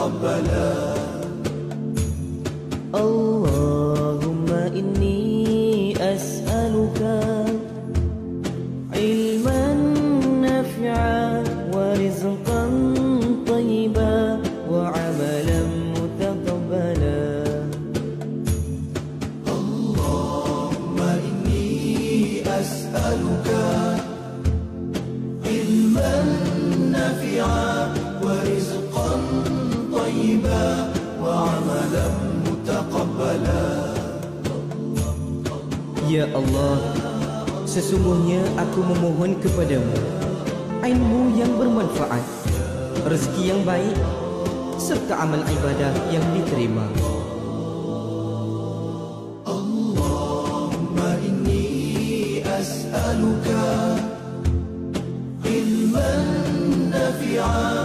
تقبلا الله Ya Allah, sesungguhnya aku memohon kepadamu ilmu yang bermanfaat, rezeki yang baik serta amal ibadah yang diterima. Allahumma inni as'aluka ilman nafi'an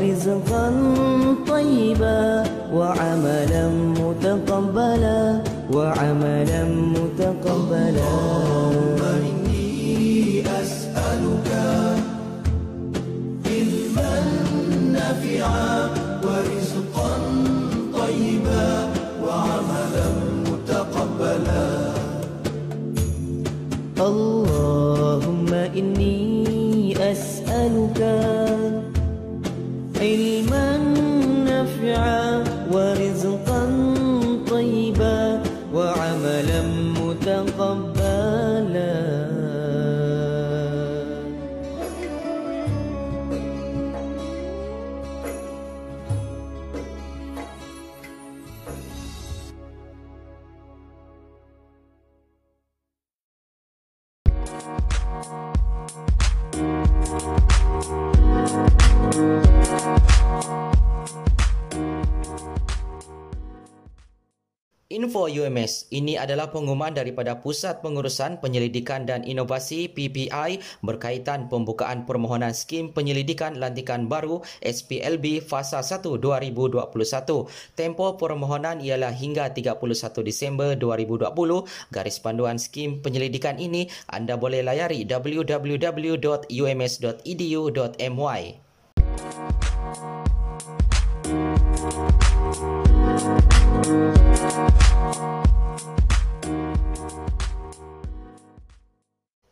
ورزقا طيبا وعملا متقبلا وعملا متقبلا. إني أسألك علما نافعا ورزقا طيبا وعملا متقبلا. اللهم إني أسألك Info UMS, ini adalah pengumuman daripada Pusat Pengurusan Penyelidikan dan Inovasi PPI berkaitan pembukaan permohonan skim penyelidikan lantikan baru SPLB Fasa 1 2021. Tempoh permohonan ialah hingga 31 Disember 2020. Garis panduan skim penyelidikan ini anda boleh layari www.ums.edu.my.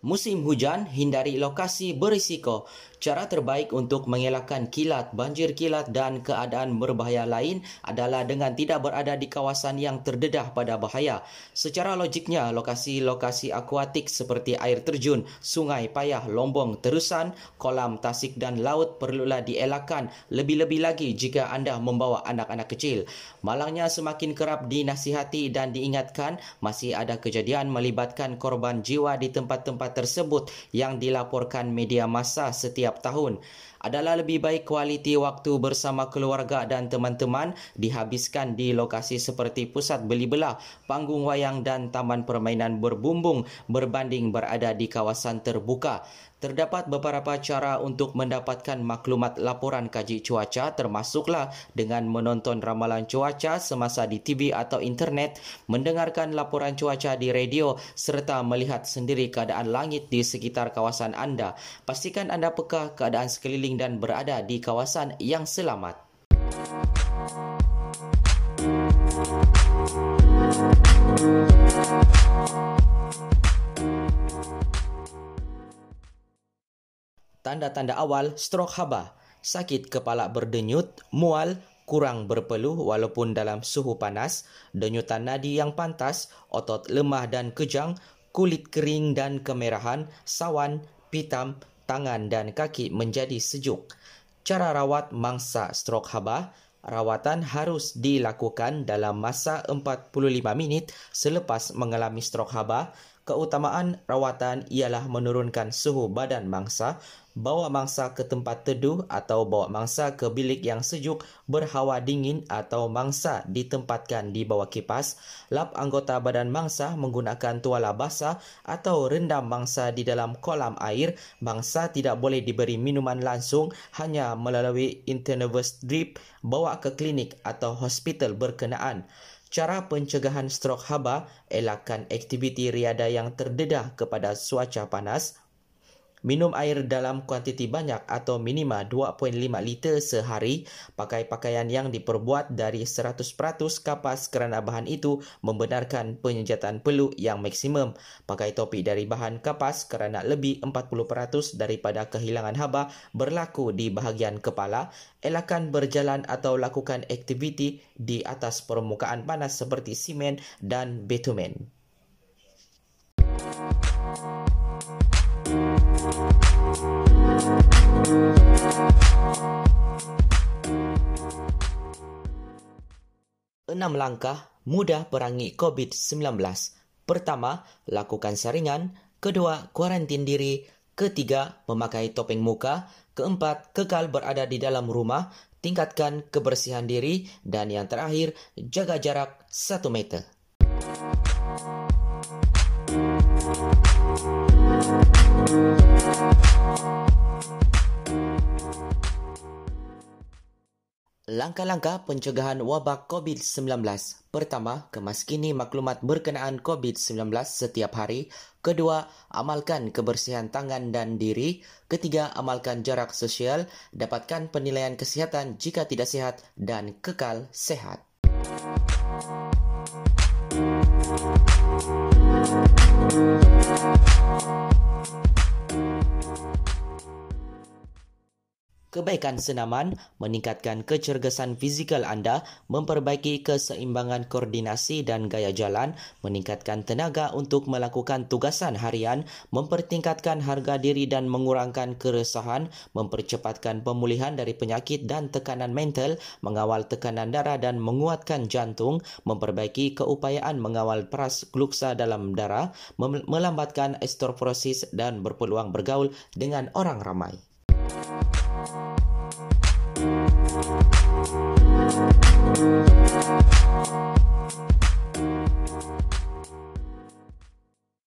Musim hujan, hindari lokasi berisiko. Cara terbaik untuk mengelakkan kilat, banjir kilat dan keadaan berbahaya lain adalah dengan tidak berada di kawasan yang terdedah pada bahaya. Secara logiknya, lokasi-lokasi akuatik seperti air terjun, sungai payah, lombong terusan, kolam tasik dan laut perlulah dielakkan lebih-lebih lagi jika anda membawa anak-anak kecil. Malangnya semakin kerap dinasihati dan diingatkan masih ada kejadian melibatkan korban jiwa di tempat-tempat tersebut yang dilaporkan media massa setiap tahun adalah lebih baik kualiti waktu bersama keluarga dan teman-teman dihabiskan di lokasi seperti pusat beli belah, panggung wayang dan taman permainan berbumbung berbanding berada di kawasan terbuka. Terdapat beberapa cara untuk mendapatkan maklumat laporan kaji cuaca termasuklah dengan menonton ramalan cuaca semasa di TV atau internet, mendengarkan laporan cuaca di radio serta melihat sendiri keadaan langit di sekitar kawasan anda. Pastikan anda peka keadaan sekeliling dan berada di kawasan yang selamat. Tanda-tanda awal strok haba, sakit kepala berdenyut, mual, kurang berpeluh walaupun dalam suhu panas, denyutan nadi yang pantas, otot lemah dan kejang, kulit kering dan kemerahan, sawan, pitam, tangan dan kaki menjadi sejuk. Cara rawat mangsa strok haba Rawatan harus dilakukan dalam masa 45 minit selepas mengalami strok haba. Keutamaan rawatan ialah menurunkan suhu badan mangsa, bawa mangsa ke tempat teduh atau bawa mangsa ke bilik yang sejuk berhawa dingin atau mangsa ditempatkan di bawah kipas, lap anggota badan mangsa menggunakan tuala basah atau rendam mangsa di dalam kolam air. Mangsa tidak boleh diberi minuman langsung hanya melalui intravenous drip bawa ke klinik atau hospital berkenaan. Cara pencegahan strok haba, elakkan aktiviti riada yang terdedah kepada cuaca panas, Minum air dalam kuantiti banyak atau minima 2.5 liter sehari. Pakai pakaian yang diperbuat dari 100% kapas kerana bahan itu membenarkan penyejataan peluk yang maksimum. Pakai topi dari bahan kapas kerana lebih 40% daripada kehilangan haba berlaku di bahagian kepala. Elakkan berjalan atau lakukan aktiviti di atas permukaan panas seperti simen dan bitumen. Enam langkah mudah perangi COVID-19. Pertama, lakukan saringan. Kedua, kuarantin diri. Ketiga, memakai topeng muka. Keempat, kekal berada di dalam rumah. Tingkatkan kebersihan diri. Dan yang terakhir, jaga jarak satu meter. Langkah-langkah pencegahan wabak COVID-19. Pertama, kemaskini maklumat berkenaan COVID-19 setiap hari. Kedua, amalkan kebersihan tangan dan diri. Ketiga, amalkan jarak sosial. Dapatkan penilaian kesihatan jika tidak sihat dan kekal sehat. Kebaikan senaman meningkatkan kecergasan fizikal anda, memperbaiki keseimbangan koordinasi dan gaya jalan, meningkatkan tenaga untuk melakukan tugasan harian, mempertingkatkan harga diri dan mengurangkan keresahan, mempercepatkan pemulihan dari penyakit dan tekanan mental, mengawal tekanan darah dan menguatkan jantung, memperbaiki keupayaan mengawal peras gluksa dalam darah, melambatkan osteoporosis dan berpeluang bergaul dengan orang ramai.